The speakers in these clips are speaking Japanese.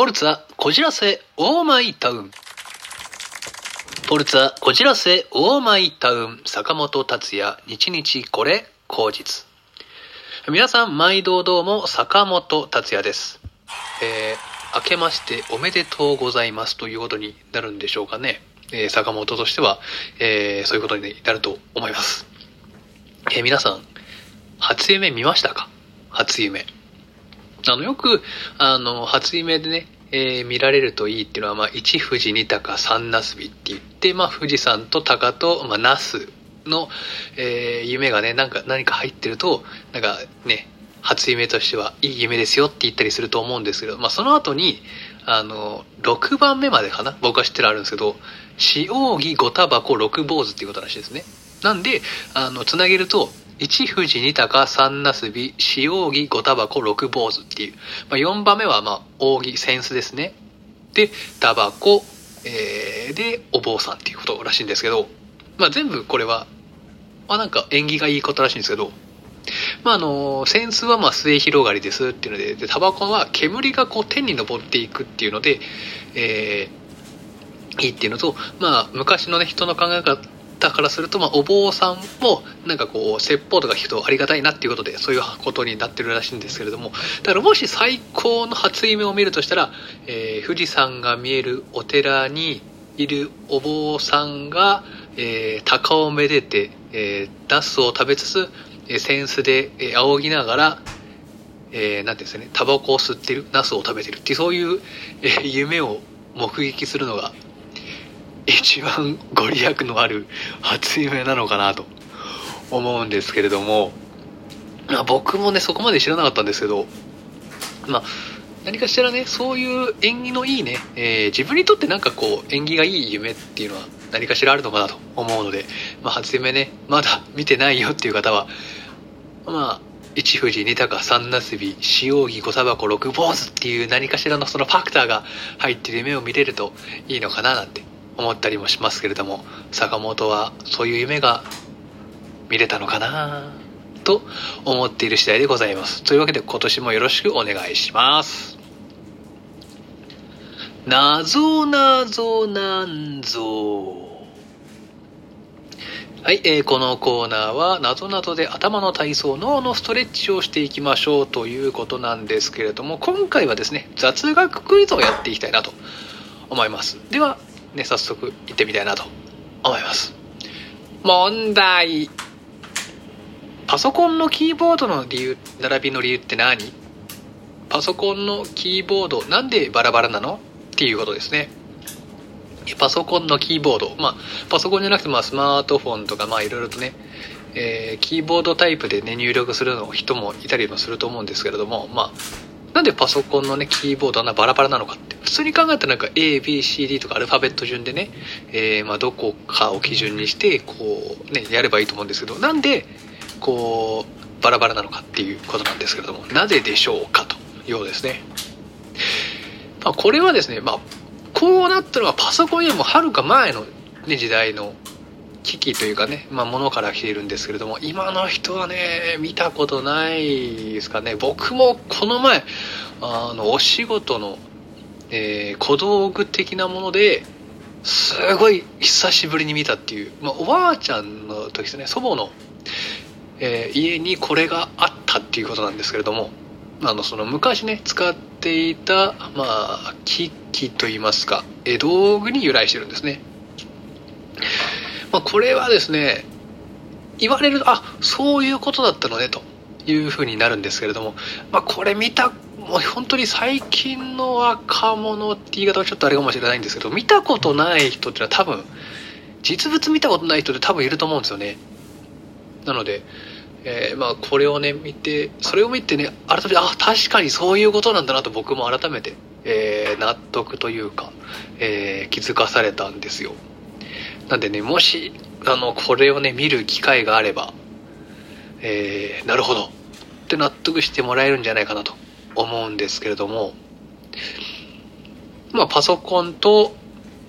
フォルツァこじらせオーマイタウン。フォルツァこじらせオーマイタウン。坂本達也日々これ口実。皆さん毎度どうも坂本達也です。えー、明けましておめでとうございますということになるんでしょうかね、えー、坂本としては、えー、そういうことになると思います。えー、皆さん初夢見ましたか？初夢。あの、よく、あの、初夢でね、えー、見られるといいっていうのは、まあ、一富士二鷹三なすびって言って、まあ、富士山と鷹と、まあ、那須の、えー、夢がね、なんか、何か入ってると、なんかね、初夢としてはいい夢ですよって言ったりすると思うんですけど、まあ、その後に、あの、6番目までかな僕は知ってるあるんですけど、四扇五タバコ六坊主っていうことらしいですね。なんで、あの、つなげると、一富士二鷹三なすび四扇五タバコ六坊主っていう、まあ、4番目はまあ扇扇子ですね。でタバコ、えー、でお坊さんっていうことらしいんですけど、まあ、全部これは、まあ、なんか縁起がいいことらしいんですけど。まああの扇子はまあ末広がりですっていうので。でタバコは煙がこう天に昇っていくっていうので、えー、いいっていうのと、まあ、昔のね人の考え方方からすると、まあ、お坊さんもなんかこう説法とか聞くとありがたいなっていうことでそういうことになってるらしいんですけれども。だからもし最高の初夢を見るとしたら、えー、富士山が見えるお寺にいるお坊さんが、えー、鷹をめでて、えー、ナスを食べつつ、えー、扇子で、えー、仰ぎながらえー、なんていうんですかね、タバコを吸ってる、ナスを食べてるっていう、そういう、えー、夢を目撃するのが、一番ご利益のある初夢なのかなと思うんですけれども、まあ、僕もねそこまで知らなかったんですけどまあ何かしらねそういう縁起のいいね、えー、自分にとってなんかこう縁起がいい夢っていうのは何かしらあるのかなと思うので、まあ、初夢ねまだ見てないよっていう方はまあ一富士二鷹三なすび四扇五タバコ六坊主っていう何かしらのそのファクターが入ってる夢を見れるといいのかななんて思ったりもしますけれども坂本はそういう夢が見れたのかなと思っている次第でございます。というわけで今年もよろしくお願いします。なぞなぞなんぞ。はい、えー、このコーナーはなぞなぞで頭の体操脳のストレッチをしていきましょうということなんですけれども今回はですね雑学クイズをやっていきたいなと思います。ではね、早速行ってみたいなと思います。問題。パソコンのキーボードの理由、並びの理由って何？パソコンのキーボード、なんでバラバラなの？っていうことですね。パソコンのキーボード。まあ、パソコンじゃなくて、まあ、スマートフォンとか、まあ、いろいろとね、えー、キーボードタイプでね、入力するの人もいたりもすると思うんですけれども、まあ、なんでパソコンのね、キーボードあんなバラバラなのかって。普通に考えたらなんか A、B、C、D とかアルファベット順でね、えー、まあどこかを基準にして、こう、ね、やればいいと思うんですけど、なんで、こう、バラバラなのかっていうことなんですけれども、なぜでしょうかというようですね。まあこれはですね、まあ、こうなったのはパソコンよりもはるか前の、ね、時代の機器というかね、まあ、ものから来ているんですけれども今の人はね見たことないですかね。僕もこの前あのお仕事の、えー、小道具的なものですごい久しぶりに見たっていう、まあ、おばあちゃんの時ですね。祖母の、えー、家にこれがあったっていうことなんですけれどもあのその昔ね使っていた、まあ、機器といいますか、え道具に由来してるんですね。まあ、これはですね言われるとあそういうことだったのねというふうになるんですけれども、まあ、これ見たもう本当に最近の若者って言い方はちょっとあれかもしれないんですけど見たことない人ってのは多分実物見たことない人って多分いると思うんですよね。なので、えー、まあこれをね見てそれを見てね改めてあ確かにそういうことなんだなと僕も改めて、えー、納得というか、えー、気づかされたんですよ。なんでね、もし、あの、これをね、見る機会があれば、えー、なるほどって納得してもらえるんじゃないかなと思うんですけれども、まあ、パソコンと、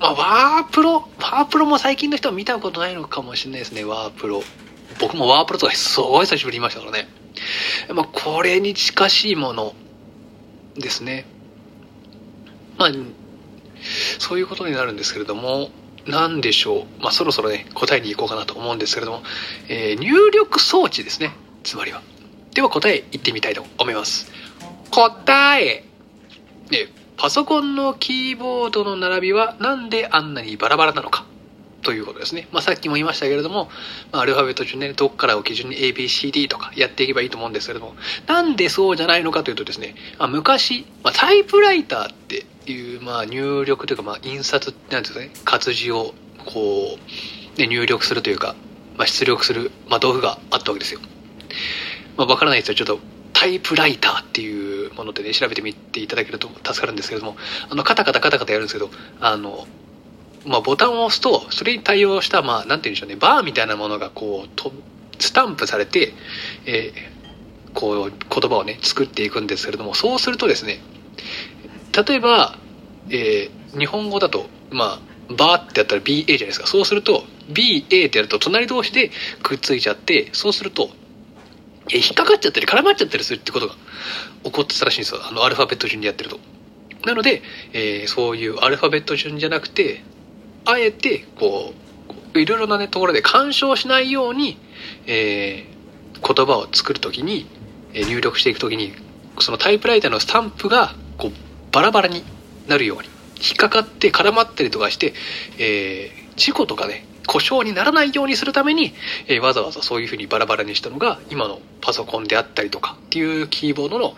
まあ、ワープロ、ワープロも最近の人は見たことないのかもしれないですね、ワープロ。僕もワープロとかすごい久しぶりに見ましたからね。まあ、これに近しいものですね。まあ、そういうことになるんですけれども、なんでしょう。まあ、そろそろね、答えに行こうかなと思うんですけれども、えー、入力装置ですね。つまりは。では答え言ってみたいと思います。答え。ね、パソコンのキーボードの並びはなんであんなにバラバラなのか。ということですね。まあ、さっきも言いましたけれども、まあ、アルファベット順で、ね、どっからを基準に ABCD とかやっていけばいいと思うんですけれども、なんでそうじゃないのかというとですね、まあ、昔、まあ、タイプライターっていう、まあ、入力というか、まあ、印刷なんですかね、活字をこう、ね、入力するというか、まあ、出力する、まあ、道具があったわけですよ。まあ、わからない人はちょっとタイプライターっていうものでね、調べてみていただけると助かるんですけれども、あの、カタカタカタカタやるんですけど、あの、まあ、ボタンを押すと、それに対応した、まあ、なんて言うんでしょうね、バーみたいなものがこう、とスタンプされて、えー、こう、言葉をね、作っていくんですけれども、そうするとですね、例えば、えー、日本語だと、まあ、バーってやったら BA じゃないですか。そうすると、BA ってやると隣同士でくっついちゃって、そうすると、え、引っかかっちゃったり絡まっちゃったりするってことが起こってたらしいんですよ。あの、アルファベット順にやってると。なので、えー、そういうアルファベット順じゃなくて、あえて、こう、いろいろなね、ところで干渉しないように、えー、言葉を作るときに、え入力していくときに、そのタイプライターのスタンプが、こう、バラバラになるように、引っかかって絡まったりとかして、えー、事故とかね、故障にならないようにするために、えー、わざわざそういうふうにバラバラにしたのが、今のパソコンであったりとかっていうキーボードの、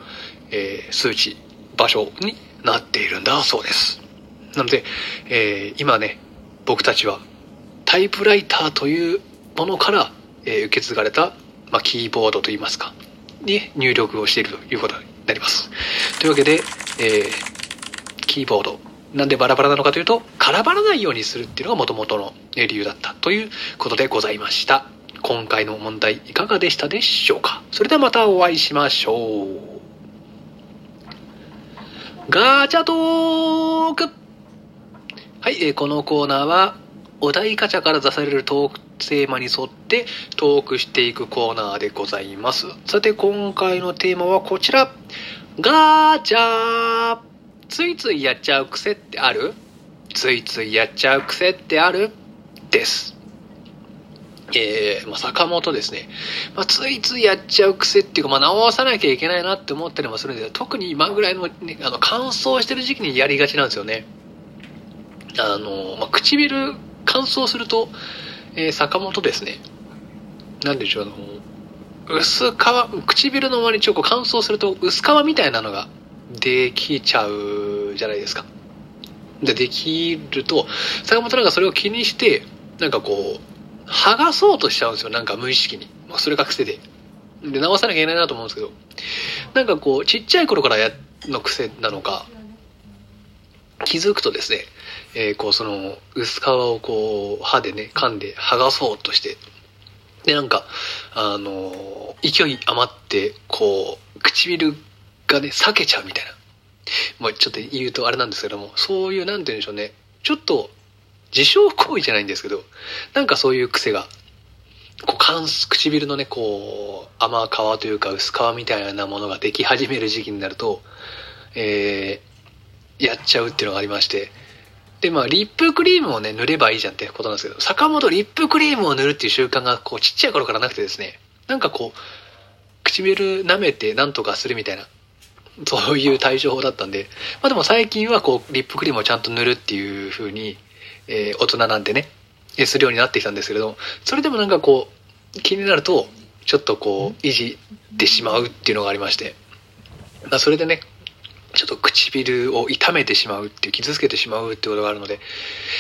えー、数値、場所になっているんだそうです。なので、えー、今ね、僕たちはタイプライターというものから、え、受け継がれた、まあ、キーボードといいますか、に入力をしているということになります。というわけで、えー、キーボード、なんでバラバラなのかというと、絡まらないようにするっていうのが元々の理由だったということでございました。今回の問題いかがでしたでしょうかそれではまたお会いしましょう。ガチャトークはい、えー、このコーナーは、お題ガチャから出されるトークテーマに沿ってトークしていくコーナーでございます。さて、今回のテーマはこちら。ガチャついついやっちゃう癖ってある？ついついやっちゃう癖ってある？です。えー、まあ、坂本ですね。まあ、ついついやっちゃう癖っていうか、まあ、直さなきゃいけないなって思ったりもするんですけど、特に今ぐらいの、ね、あの、乾燥してる時期にやりがちなんですよね。あの、まあ、唇乾燥すると、えー、坂本ですね。なんでしょう、あの、薄皮、唇の周りにちょっと乾燥すると薄皮みたいなのができちゃうじゃないですか。で、できると、坂本なんかそれを気にして、なんかこう、剥がそうとしちゃうんですよ、なんか無意識に。まあ、それが癖で。で、直さなきゃいけないなと思うんですけど、なんかこう、ちっちゃい頃からや、の癖なのか、気づくとですね、えー、こうその薄皮をこう歯でね噛んで剥がそうとしてでなんかあの勢い余ってこう唇がね裂けちゃうみたいな。もうちょっと言うとあれなんですけどもそういうなんて言うんでしょうね。ちょっと自傷行為じゃないんですけどなんかそういう癖がこう唇のねこう甘皮というか薄皮みたいなものができ始める時期になるとえー、やっちゃうっていうのがありましてで、まあ、リップクリームをね、塗ればいいじゃんってことなんですけど、坂本リップクリームを塗るっていう習慣が、こう、ちっちゃい頃からなくてですね、なんかこう、唇舐めてなんとかするみたいな、そういう対処法だったんで、まあでも最近はこう、リップクリームをちゃんと塗るっていう風に、えー、大人なんでね、するようになってきたんですけれども、それでもなんかこう、気になると、ちょっとこう、いじってしまうっていうのがありまして、まあそれでね、ちょっと唇を痛めてしまうっていう、傷つけてしまうってことがあるので、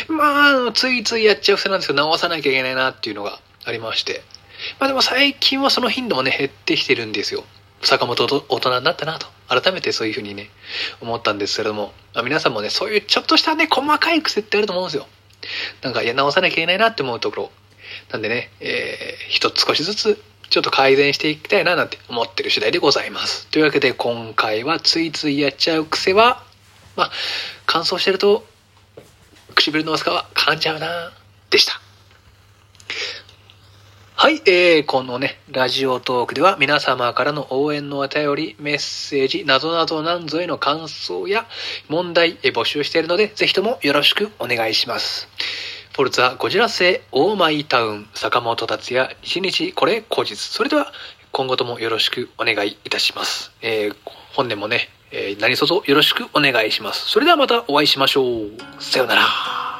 まあ、ついついやっちゃう癖なんですけど、直さなきゃいけないなっていうのがありまして。まあでも最近はその頻度もね、減ってきてるんですよ。坂本大人になったなと。改めてそういうふうにね、思ったんですけれども、まあ、皆さんもね、そういうちょっとしたね、細かい癖ってあると思うんですよ。なんか、いや、直さなきゃいけないなって思うところ。なんでね、えー、一つ少しずつちょっと改善していきたいななんて思ってる次第でございます。というわけで今回はついついやっちゃう癖は、まあ、乾燥してると唇の薄皮噛んじゃうなでした。はい、えー、このね、ラジオトークでは皆様からの応援のお便り、メッセージ、なぞなぞなんぞへの感想や問題、え募集しているので、ぜひともよろしくお願いします。ポルツァ、ゴジラ製、オーマイタウン、坂本達也、一日これ後日。それでは、今後ともよろしくお願いいたします。えー、本年もね、えー何卒よろしくお願いします。それではまたお会いしましょう。さようなら。